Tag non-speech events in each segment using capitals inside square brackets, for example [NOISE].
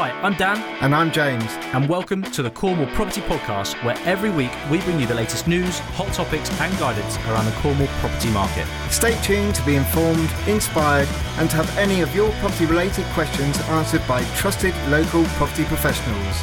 Hi, I'm Dan. And I'm James. And welcome to the Cornwall Property Podcast, where every week we bring you the latest news, hot topics, and guidance around the Cornwall property market. Stay tuned to be informed, inspired, and to have any of your property related questions answered by trusted local property professionals.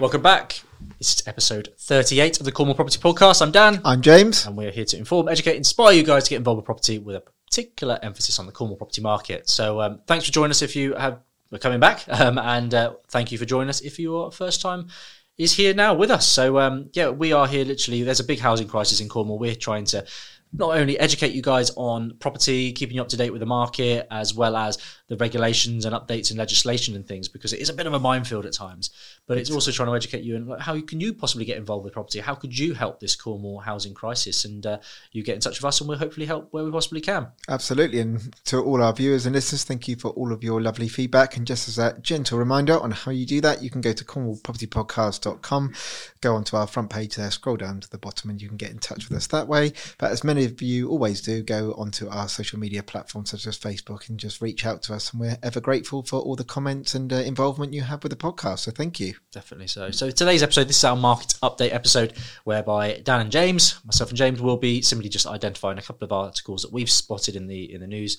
Welcome back. It's episode 38 of the Cornwall Property Podcast. I'm Dan. I'm James. And we're here to inform, educate, inspire you guys to get involved with property with a particular emphasis on the Cornwall property market. So um, thanks for joining us if you have are coming back, [LAUGHS] um, and uh, thank you for joining us if your first time is here now with us. So um, yeah, we are here literally. There's a big housing crisis in Cornwall. We're trying to not only educate you guys on property, keeping you up to date with the market, as well as the regulations and updates in legislation and things, because it is a bit of a minefield at times. But it's also trying to educate you and how can you possibly get involved with property? How could you help this Cornwall housing crisis? And uh, you get in touch with us, and we'll hopefully help where we possibly can. Absolutely. And to all our viewers and listeners, thank you for all of your lovely feedback. And just as a gentle reminder on how you do that, you can go to cornwallpropertypodcast.com, go onto our front page there, scroll down to the bottom, and you can get in touch with us that way. But as many of you always do, go onto our social media platforms such as Facebook and just reach out to us. And we're ever grateful for all the comments and uh, involvement you have with the podcast. So thank you. Definitely so. So today's episode, this is our market update episode, whereby Dan and James, myself and James, will be simply just identifying a couple of articles that we've spotted in the in the news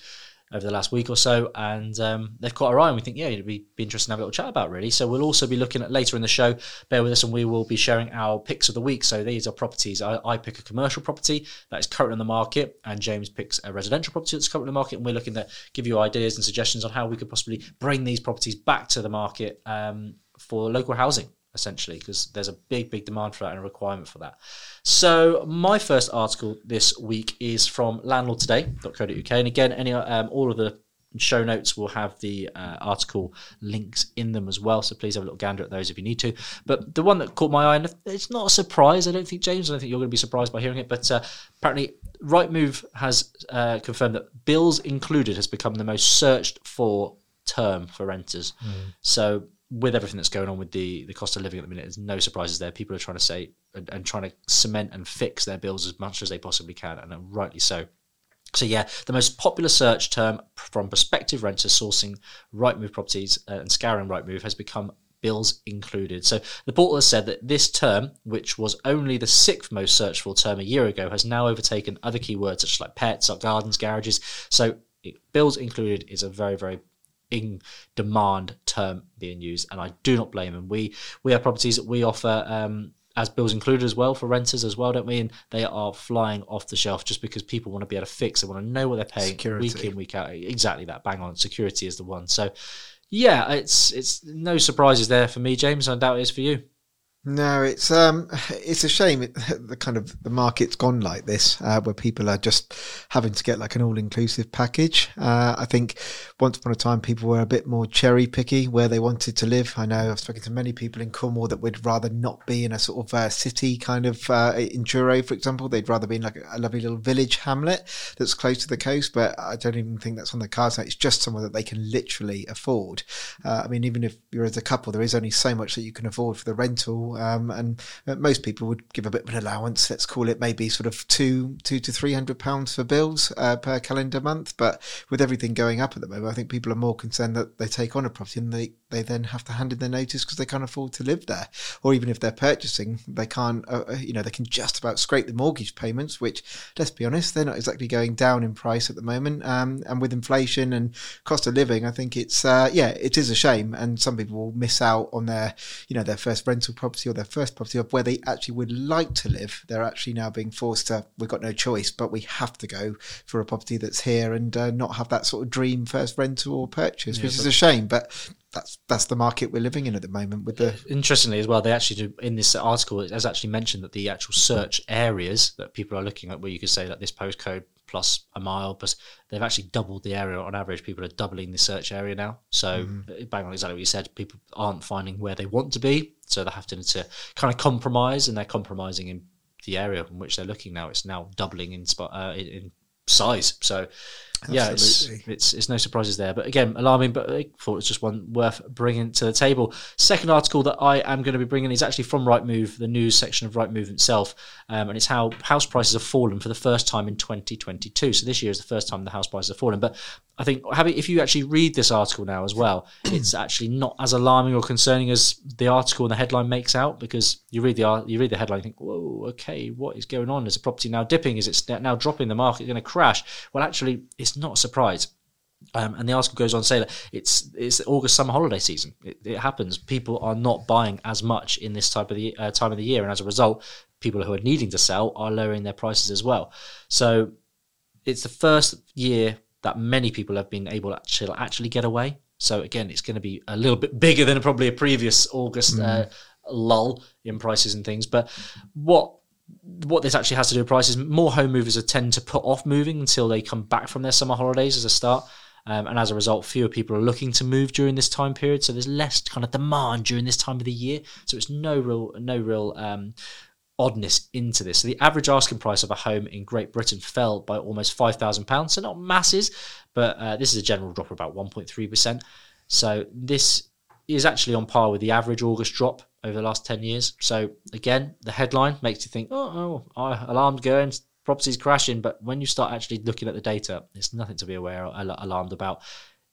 over the last week or so, and um, they've caught our eye, and we think, yeah, it'd be, be interesting to have a little chat about, really. So we'll also be looking at later in the show. Bear with us, and we will be sharing our picks of the week. So these are properties. I, I pick a commercial property that is currently on the market, and James picks a residential property that's currently on the market, and we're looking to give you ideas and suggestions on how we could possibly bring these properties back to the market um, for local housing essentially, because there's a big, big demand for that and a requirement for that. So my first article this week is from landlordtoday.co.uk, and again, any um, all of the show notes will have the uh, article links in them as well. So please have a little gander at those if you need to. But the one that caught my eye, and it's not a surprise, I don't think, James. I don't think you're going to be surprised by hearing it. But uh, apparently, Rightmove has uh, confirmed that bills included has become the most searched for term for renters. Mm. So with everything that's going on with the the cost of living at the minute, there's no surprises there. People are trying to say and, and trying to cement and fix their bills as much as they possibly can, and rightly so. So yeah, the most popular search term from prospective renters sourcing Rightmove properties uh, and scouring Rightmove has become bills included. So the portal has said that this term, which was only the sixth most searched for term a year ago, has now overtaken other keywords such as like pets, or gardens, garages. So bills included is a very very in demand term being used, and I do not blame them. We we have properties that we offer. Um, as bills included as well for renters as well, don't we? And they are flying off the shelf just because people want to be able to fix. They want to know what they're paying security. week in, week out. Exactly that. Bang on. Security is the one. So, yeah, it's it's no surprises there for me, James. I doubt it is for you. No, it's um, [SIGHS] it's a shame it, [LAUGHS] the kind of the market's gone like this, uh, where people are just having to get like an all-inclusive package. Uh, I think once upon a time people were a bit more cherry picky where they wanted to live. I know I've spoken to many people in Cornwall that would rather not be in a sort of uh, city kind of uh, in Truro, for example. They'd rather be in like a, lovely little village hamlet that's close to the coast. But I don't even think that's on the cards. Now. It's just somewhere that they can literally afford. Uh, I mean, even if you're as a couple, there is only so much that you can afford for the rental um, and most people would give a bit of an allowance. Let's call it maybe sort of two, two to three hundred pounds for bills uh, per calendar month. But with everything going up at the moment, I think people are more concerned that they take on a property and they, they then have to hand in their notice because they can't afford to live there, or even if they're purchasing, they can't. Uh, uh, you know, they can just about scrape the mortgage payments, which let's be honest, they're not exactly going down in price at the moment. Um, and with inflation and cost of living, I think it's uh, yeah, it is a shame, and some people will miss out on their you know their first rental property or their first property of where they actually would like to live. They're actually now being forced to, we've got no choice, but we have to go for a property that's here and uh, not have that sort of dream first rental or purchase, yeah, which is a shame. But that's that's the market we're living in at the moment. With the interestingly as well, they actually do in this article it has actually mentioned that the actual search areas that people are looking at, where you could say that this postcode plus a mile, but they've actually doubled the area on average. People are doubling the search area now. So mm. bang on exactly what you said. People aren't finding where they want to be, so they're having to kind of compromise, and they're compromising in the area in which they're looking now. It's now doubling in spot uh, in size. So yeah, it's, it's it's no surprises there. But again, alarming. But I thought it's just one worth bringing to the table. Second article that I am going to be bringing is actually from Rightmove, the news section of Rightmove itself, um, and it's how house prices have fallen for the first time in 2022. So this year is the first time the house prices have fallen. But I think having, if you actually read this article now as well, it's actually not as alarming or concerning as the article and the headline makes out because you read the you read the headline, you think, whoa, okay, what is going on? Is the property now dipping? Is it now dropping? The market going to crash? Well, actually, it's not a surprise. Um, and the article goes on to say that it's it's August summer holiday season. It, it happens. People are not buying as much in this type of the uh, time of the year, and as a result, people who are needing to sell are lowering their prices as well. So it's the first year that many people have been able to actually, get away. So again, it's going to be a little bit bigger than probably a previous August uh, lull in prices and things. But what what this actually has to do with prices, more home movers are tend to put off moving until they come back from their summer holidays as a start. Um, and as a result, fewer people are looking to move during this time period. So there's less kind of demand during this time of the year. So it's no real, no real um, oddness into this. So the average asking price of a home in Great Britain fell by almost five thousand pounds. So not masses, but uh, this is a general drop of about one point three percent. So this is actually on par with the average August drop over the last 10 years. So again, the headline makes you think, oh, oh alarms going, properties crashing. But when you start actually looking at the data, it's nothing to be aware or al- alarmed about.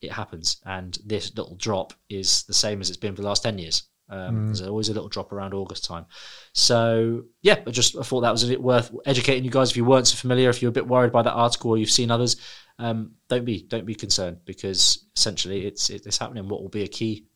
It happens. And this little drop is the same as it's been for the last 10 years. Um, There's always a little drop around August time. So yeah, I just I thought that was a bit worth educating you guys if you weren't so familiar, if you're a bit worried by that article or you've seen others. Um, don't be don't be concerned because essentially it's it's happening. What will be a key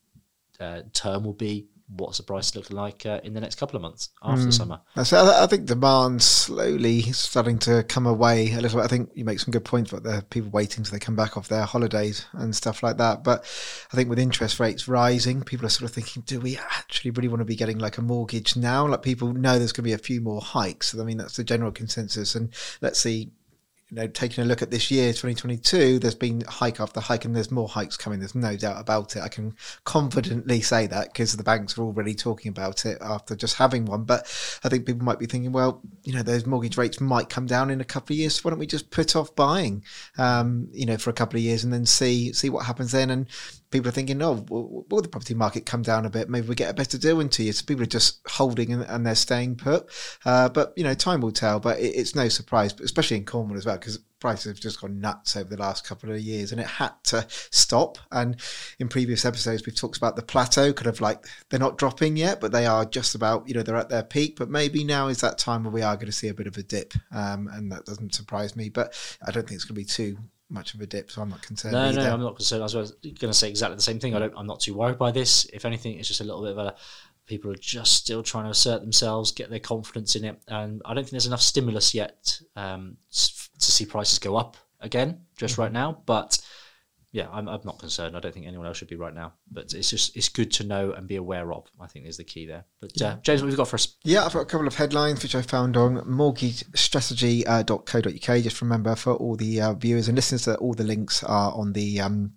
uh, term will be what's the price looking like uh, in the next couple of months after the summer. So I I think demand's slowly starting to come away a little bit. I think you make some good points about the people waiting till they come back off their holidays and stuff like that. But I think with interest rates rising, people are sort of thinking, do we actually really want to be getting like a mortgage now? Like people know there's going to be a few more hikes. I mean, that's the general consensus. And let's see, you know, taking a look at this year, 2022, there's been hike after hike, and there's more hikes coming. There's no doubt about it. I can confidently say that because the banks are already talking about it after just having one. But I think people might be thinking, well, you know, those mortgage rates might come down in a couple of years. So why don't we just put off buying, um, you know, for a couple of years and then see see what happens then? And people are thinking, oh, will, will the property market come down a bit? Maybe we get a better deal in two years. So people are just holding and, and they're staying put. Uh, but you know, time will tell. But it, it's no surprise, but especially in Cornwall as well, because prices have just gone nuts over the last couple of years, and it had to stop. And in previous episodes, we've talked about the plateau, kind of like they're not dropping yet, but they are just about, you know, they're at their peak. But maybe now is that time where we are going to see a bit of a dip, um, and that doesn't surprise me. But I don't think it's going to be too much of a dip, so I'm not concerned. No, either. no, I'm not concerned. I was going to say exactly the same thing. I don't. I'm not too worried by this. If anything, it's just a little bit of a. People are just still trying to assert themselves, get their confidence in it, and I don't think there's enough stimulus yet um, to see prices go up again just right now. But yeah, I'm, I'm not concerned. I don't think anyone else should be right now. But it's just it's good to know and be aware of. I think is the key there. But uh, James, what have you got for us? Yeah, I've got a couple of headlines which I found on mortgagestrategy.co.uk. Just remember for all the uh, viewers and listeners that all the links are on the um,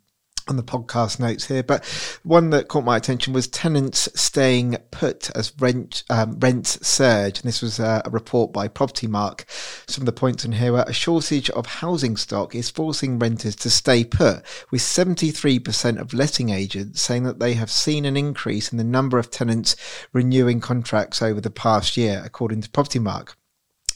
on the podcast notes here. But one that caught my attention was tenants staying put as rent um, rents surge, and this was uh, a report by Propertymark. Some of the points in here are a shortage of housing stock is forcing renters to stay put, with 73% of letting agents saying that they have seen an increase in the number of tenants renewing contracts over the past year, according to Propertymark.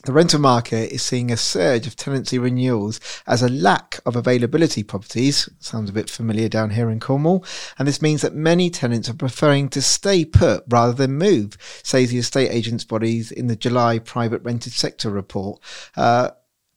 The rental market is seeing a surge of tenancy renewals as a lack of availability properties. Sounds a bit familiar down here in Cornwall. And this means that many tenants are preferring to stay put rather than move, says the estate agents bodies in the July private rented sector report. Uh,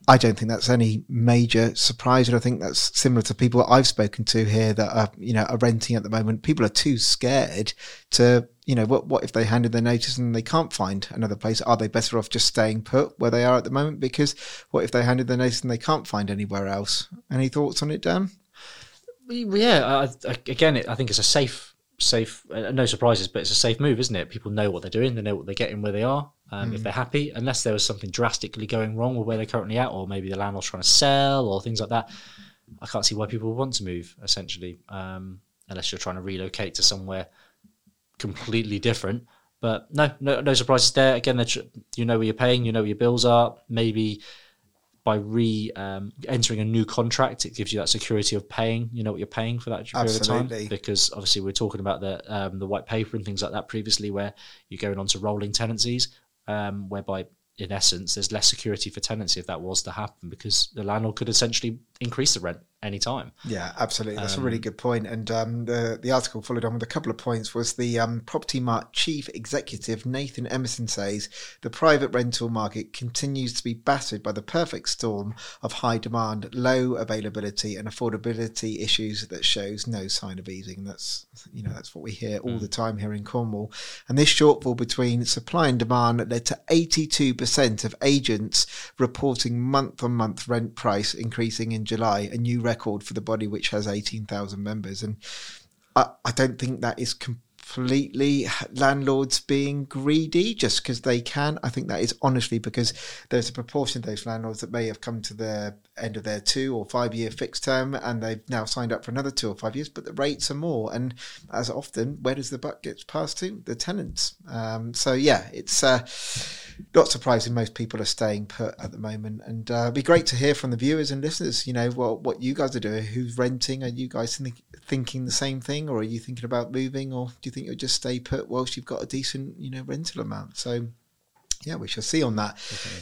I don't think that's any major surprise, and I think that's similar to people I've spoken to here that are, you know, are renting at the moment. People are too scared to, you know, what what if they handed their notice and they can't find another place? Are they better off just staying put where they are at the moment? Because what if they handed their notice and they can't find anywhere else? Any thoughts on it, Dan? Yeah, I, again, I think it's a safe, safe. Uh, no surprises, but it's a safe move, isn't it? People know what they're doing. They know what they're getting where they are. Um, If they're happy, unless there was something drastically going wrong with where they're currently at, or maybe the landlord's trying to sell, or things like that, I can't see why people would want to move. Essentially, um, unless you're trying to relocate to somewhere completely different. But no, no, no surprises there. Again, tr- you know where you're paying, you know where your bills are. Maybe by re um, entering a new contract, it gives you that security of paying. You know what you're paying for that period Absolutely. of time. Because obviously we're talking about the um, the white paper and things like that previously, where you're going on to rolling tenancies, um, whereby in essence there's less security for tenancy if that was to happen, because the landlord could essentially increase the rent any time. Yeah, absolutely. That's a Um, really good point. And um, the the article followed on with a couple of points. Was the um, Propertymark chief executive Nathan Emerson says the private rental market continues to be battered by the perfect storm of high demand, low availability, and affordability issues that shows no sign of easing. That's you know that's what we hear all the time here in Cornwall. And this shortfall between supply and demand led to 82% of agents reporting month on month rent price increasing in July, a new record for the body which has 18,000 members. And I, I don't think that is completely landlords being greedy just because they can. I think that is honestly because there's a proportion of those landlords that may have come to the end of their two or five year fixed term and they've now signed up for another two or five years, but the rates are more. And as often, where does the buck get passed to? The tenants. Um, so yeah, it's uh, not surprising most people are staying put at the moment. And uh, it'd be great to hear from the viewers and listeners. You know what what you guys are doing. Who's renting? Are you guys think, thinking the same thing, or are you thinking about moving, or do you think you'll just stay put whilst you've got a decent you know rental amount? So. Yeah, we shall see on that.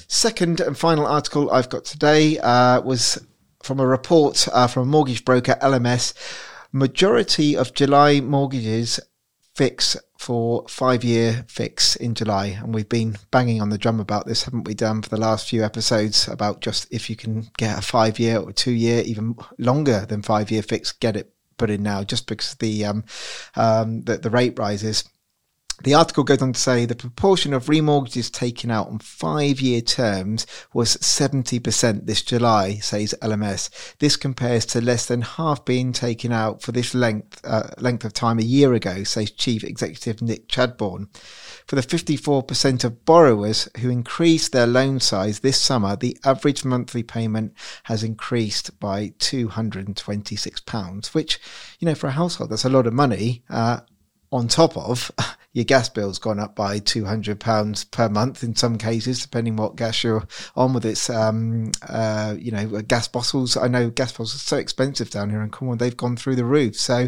Second and final article I've got today uh, was from a report uh, from a mortgage broker, LMS. Majority of July mortgages fix for five year fix in July. And we've been banging on the drum about this, haven't we, Dan, for the last few episodes about just if you can get a five year or two year, even longer than five year fix, get it put in now, just because the um, um, the, the rate rises. The article goes on to say the proportion of remortgages taken out on five year terms was 70% this July, says LMS. This compares to less than half being taken out for this length, uh, length of time a year ago, says Chief Executive Nick Chadbourne. For the 54% of borrowers who increased their loan size this summer, the average monthly payment has increased by £226, which, you know, for a household, that's a lot of money. Uh, on top of [LAUGHS] your gas bill's gone up by two hundred pounds per month in some cases, depending what gas you're on with its um uh you know gas bottles. I know gas bottles are so expensive down here in Cornwall; they've gone through the roof. So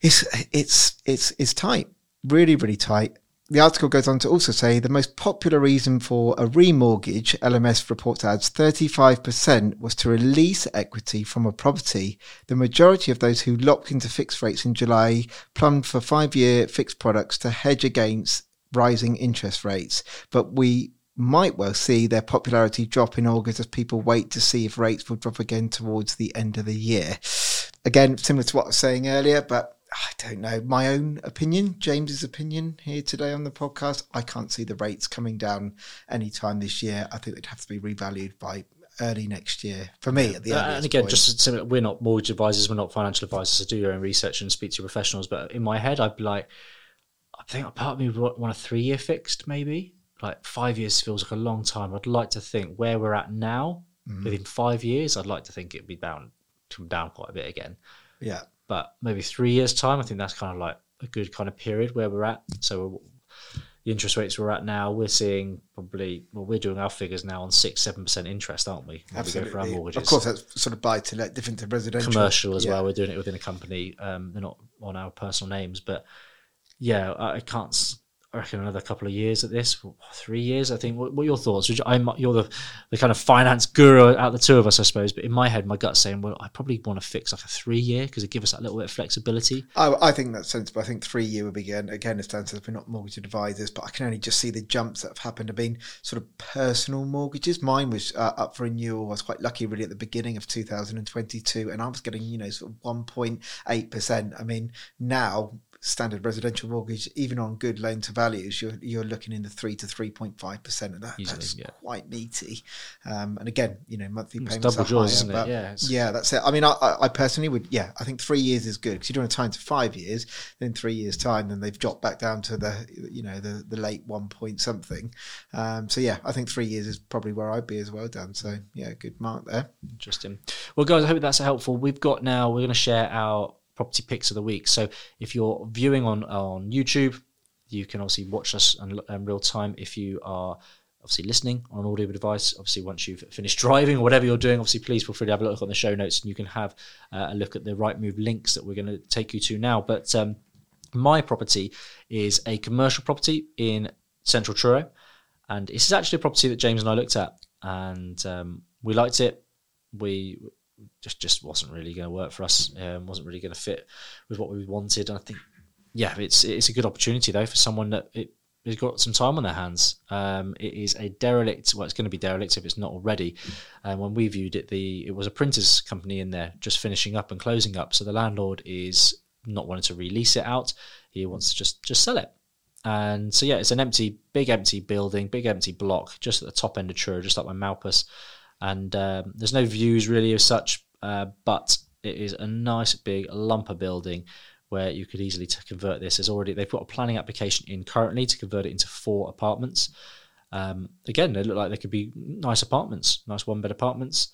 it's it's it's it's tight, really really tight. The article goes on to also say the most popular reason for a remortgage, LMS reports adds 35% was to release equity from a property. The majority of those who locked into fixed rates in July plumbed for five year fixed products to hedge against rising interest rates. But we might well see their popularity drop in August as people wait to see if rates will drop again towards the end of the year. Again, similar to what I was saying earlier, but I don't know. My own opinion, James's opinion here today on the podcast, I can't see the rates coming down anytime this year. I think they'd have to be revalued by early next year for me at the Uh, and again, point. just similar, we're not mortgage advisors, we're not financial advisors, so do your own research and speak to your professionals. But in my head, I'd be like, I think part of me would want want a three year fixed, maybe. Like five years feels like a long time. I'd like to think where we're at now, Mm. within five years, I'd like to think it'd be down, come down quite a bit again. yeah, But maybe three years' time, I think that's kind of like a good kind of period where we're at. So the interest rates we're at now, we're seeing probably, well, we're doing our figures now on six, seven percent interest, aren't we? when we go for our absolutely. mortgages Of course, that's sort of buy to let, different to residential. commercial as Yeah. well. We're doing it within a company. Um, they're not on our personal names, but yeah, I can't. I reckon another couple of years at this, three years. I think. What, what are your thoughts? You- I'm you're the the kind of finance guru out the two of us, I suppose. But in my head, my gut's saying, well, I probably want to fix like a three year because it gives us that little bit of flexibility. I, I think that's sensible. I think three year would be again. Again, as Dan says, we're not mortgage advisors, but I can only just see the jumps that have happened. Have been sort of personal mortgages. Mine was uh, up for renewal. I was quite lucky, really, at the beginning of 2022, and I was getting you know sort of 1.8 percent. I mean, now standard residential mortgage, even on good loan to values, you're you're looking in the three to 3.5 percent, and that, Easily, that's yeah. quite meaty. Um, and again, you know, monthly It's payments double higher, isn't it? Yeah, yeah, that's it. I mean, I, I personally would, yeah, I think three years is good because you don't have time to five years. Then three years time, then they've dropped back down to the, you know, the the late one point something. Um, so yeah, I think three years is probably where I'd be as well, Dan. So yeah, good mark there. Interesting. Well, guys, I hope that's helpful. We've got now, we're going to share our property picks of the week. So if you're viewing on, on YouTube, you can obviously watch us in, in real time. If you are obviously listening on an audio device, obviously once you've finished [LAUGHS] driving or whatever you're doing, obviously please feel free to have a look on the show notes and you can have uh, a look at the Rightmove links that we're going to take you to now. But um, my property is a commercial property in central Truro, and this is actually a property that James and I looked at, and um, we liked it. We just just wasn't really going to work for us. Um, wasn't really going to fit with what we wanted. And I think, yeah, it's it's a good opportunity though for someone that it has got some time on their hands. Um, it is a derelict. Well, it's going to be derelict if it's not already. And when we viewed it, the it was a printers company in there just finishing up and closing up. So the landlord is not wanting to release it out. He wants to just just sell it. And so yeah, it's an empty, big empty building, big empty block, just at the top end of Truro, just like my Malpas and um, there's no views really as such, uh, but it is a nice big lumper building where you could easily to convert this. There's already they've got a planning application in currently to convert it into four apartments. Um, again, they look like they could be nice apartments, nice one bed apartments.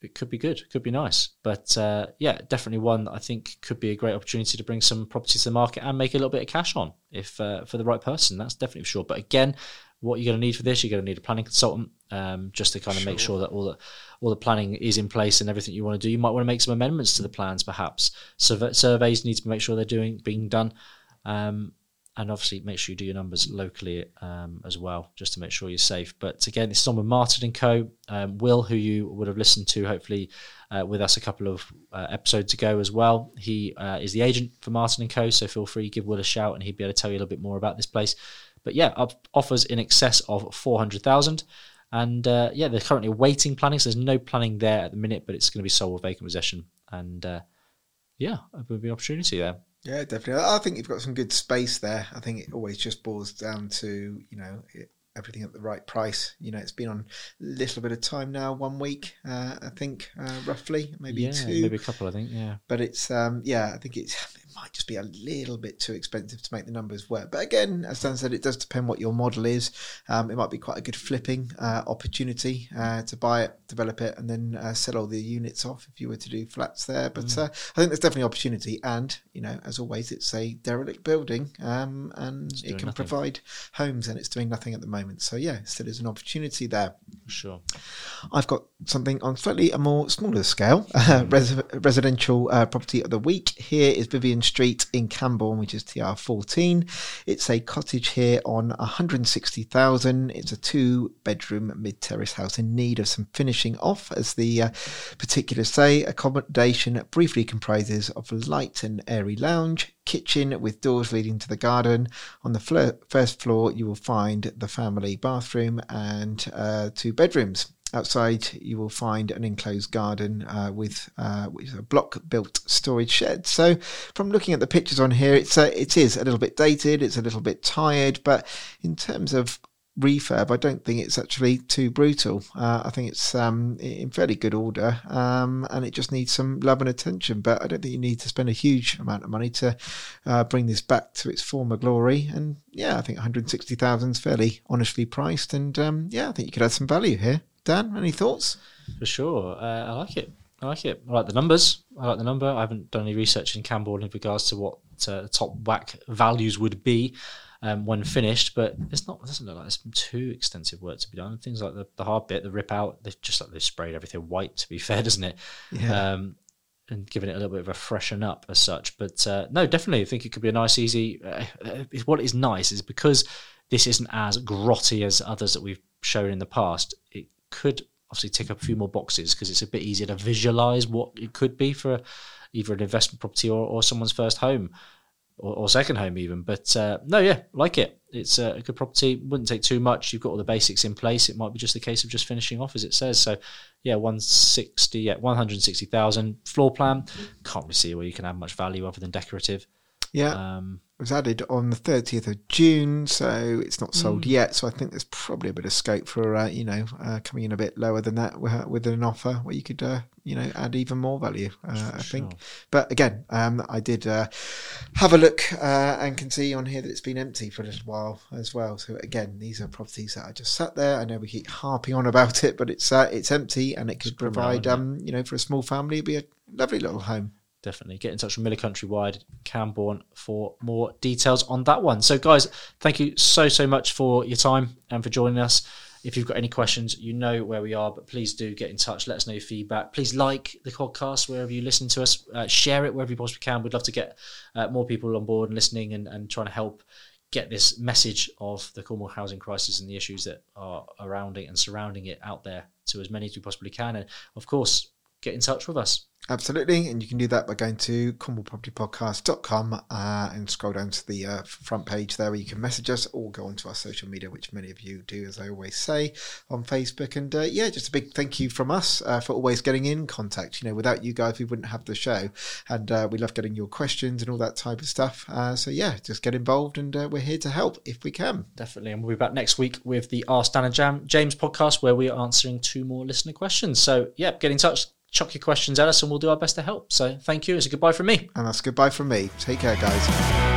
It could be good, could be nice, but uh, yeah, definitely one that I think could be a great opportunity to bring some property to the market and make a little bit of cash on if uh, for the right person. That's definitely for sure. But again, what you're going to need for this, you're going to need a planning consultant um, just to kind of sure. make sure that all the all the planning is in place and everything you want to do. You might want to make some amendments to the plans, perhaps. Surve- surveys need to make sure they're doing being done, um, and obviously make sure you do your numbers locally um, as well, just to make sure you're safe. But again, it's on with Martin and Co. Um, Will, who you would have listened to, hopefully uh, with us a couple of uh, episodes ago as well. He uh, is the agent for Martin and Co. So feel free give Will a shout, and he'd be able to tell you a little bit more about this place. But yeah, offers in excess of 400,000. And uh, yeah, they're currently waiting planning. So there's no planning there at the minute, but it's going to be sold with vacant possession. And uh, yeah, it would be an opportunity there. Yeah, definitely. I think you've got some good space there. I think it always just boils down to, you know, it, everything at the right price. You know, it's been on a little bit of time now, one week, uh, I think, uh, roughly, maybe yeah, two, maybe a couple, I think, yeah. But it's, um, yeah, I think it's might just be a little bit too expensive to make the numbers work. But again, as Dan said, it does depend what your model is. Um, it might be quite a good flipping uh, opportunity uh, to buy it, develop it, and then uh, sell all the units off if you were to do flats there. But mm. Uh, I think there's definitely opportunity. And, you know, as always, it's a derelict building um, and it can nothing. provide homes and it's doing nothing at the moment. So, yeah, still is an opportunity there. Sure. I've got something on slightly a more smaller scale [LAUGHS] res- residential uh, property of the week. Here is Vivian Street in Camborne, which is TR14. It's a cottage here on 160,000. It's a two bedroom mid terrace house in need of some finishing off, as the uh, particulars say. Accommodation briefly comprises of a light and airy lounge, kitchen with doors leading to the garden. On the fl- first floor, you will find the family bathroom and uh, two bedrooms. Outside, you will find an enclosed garden uh, with uh, a block-built storage shed. So, from looking at the pictures on here, it's uh, it is a little bit dated. It's a little bit tired, but in terms of refurb, I don't think it's actually too brutal. Uh, I think it's um, in fairly good order, um, and it just needs some love and attention. But I don't think you need to spend a huge amount of money to uh, bring this back to its former glory. And yeah, I think 160,000 is fairly honestly priced, and um, yeah, I think you could add some value here. Dan, any thoughts? For sure. Uh, I like it. I like it. I like the numbers. I like the number. I haven't done any research in Camborne in regards to what uh, the top WACC values would be um, when finished, but it's not. It doesn't look like there's too extensive work to be done. Things like the, the hard bit, the rip out, they've just like they've sprayed everything white. To be [LAUGHS] fair, doesn't it? Yeah. Um, and giving it a little bit of a freshen up as such. But uh, no, definitely, I think it could be a nice, easy. Uh, uh what is nice is because this isn't as grotty as others that we've shown in the past. It could obviously tick up a few more boxes because it's a bit easier to visualize what it could be for either an investment property or, or someone's first home or, or second home even. But uh, no, yeah, like it. It's a good property. Wouldn't take too much. You've got all the basics in place. It might be just a case of just finishing off as it says. So yeah, 160, yeah, 160,000 floor plan. Can't really see where you can add much value other than decorative. Yeah. Um, it was added on the 30th of June, so it's not sold mm. yet. So I think there's probably a bit of scope for, uh, you know, uh, coming in a bit lower than that with, an offer where you could, uh, you know, add even more value, uh, I think. But again, um, I did uh, have a look uh, and can see on here that it's been empty for a little while as well. So again, these are properties that I just sat there. I know we keep harping on about it, but it's it's empty and it could provide, um, you know, for a small family, it'd be a lovely little home. Definitely get in touch with Miller Countrywide Camborne for more details on that one. So, guys, thank you so so much for your time and for joining us. If you've got any questions, you know where we are, but please do get in touch. Let us know your feedback. Please like the podcast wherever you listen to us. Uh, share it wherever you possibly can. We'd love to get uh, more people on board and listening and, and trying to help get this message of the Cornwall housing crisis and the issues that are around it and surrounding it out there to as many as we possibly can. And of course, get in touch with us. Absolutely. And you can do that by going to cornwallpropertypodcast.com uh, and scroll down to the uh, front page there where you can message us or go onto our social media, which many of you do, as I always say, on Facebook. And uh, yeah, just a big thank you from us uh, for always getting in contact. You know, without you guys, we wouldn't have the show. And uh, we love getting your questions and all that type of stuff. Uh, so yeah, just get involved and we're here to help if we can. Definitely. And we'll be back next week with the Ask Dan and Jam James podcast where we are answering two more listener questions. So yeah, get in touch chuck your questions at us and we'll do our best to help. So thank you. It's a goodbye from me. And that's goodbye from me. Take care, guys.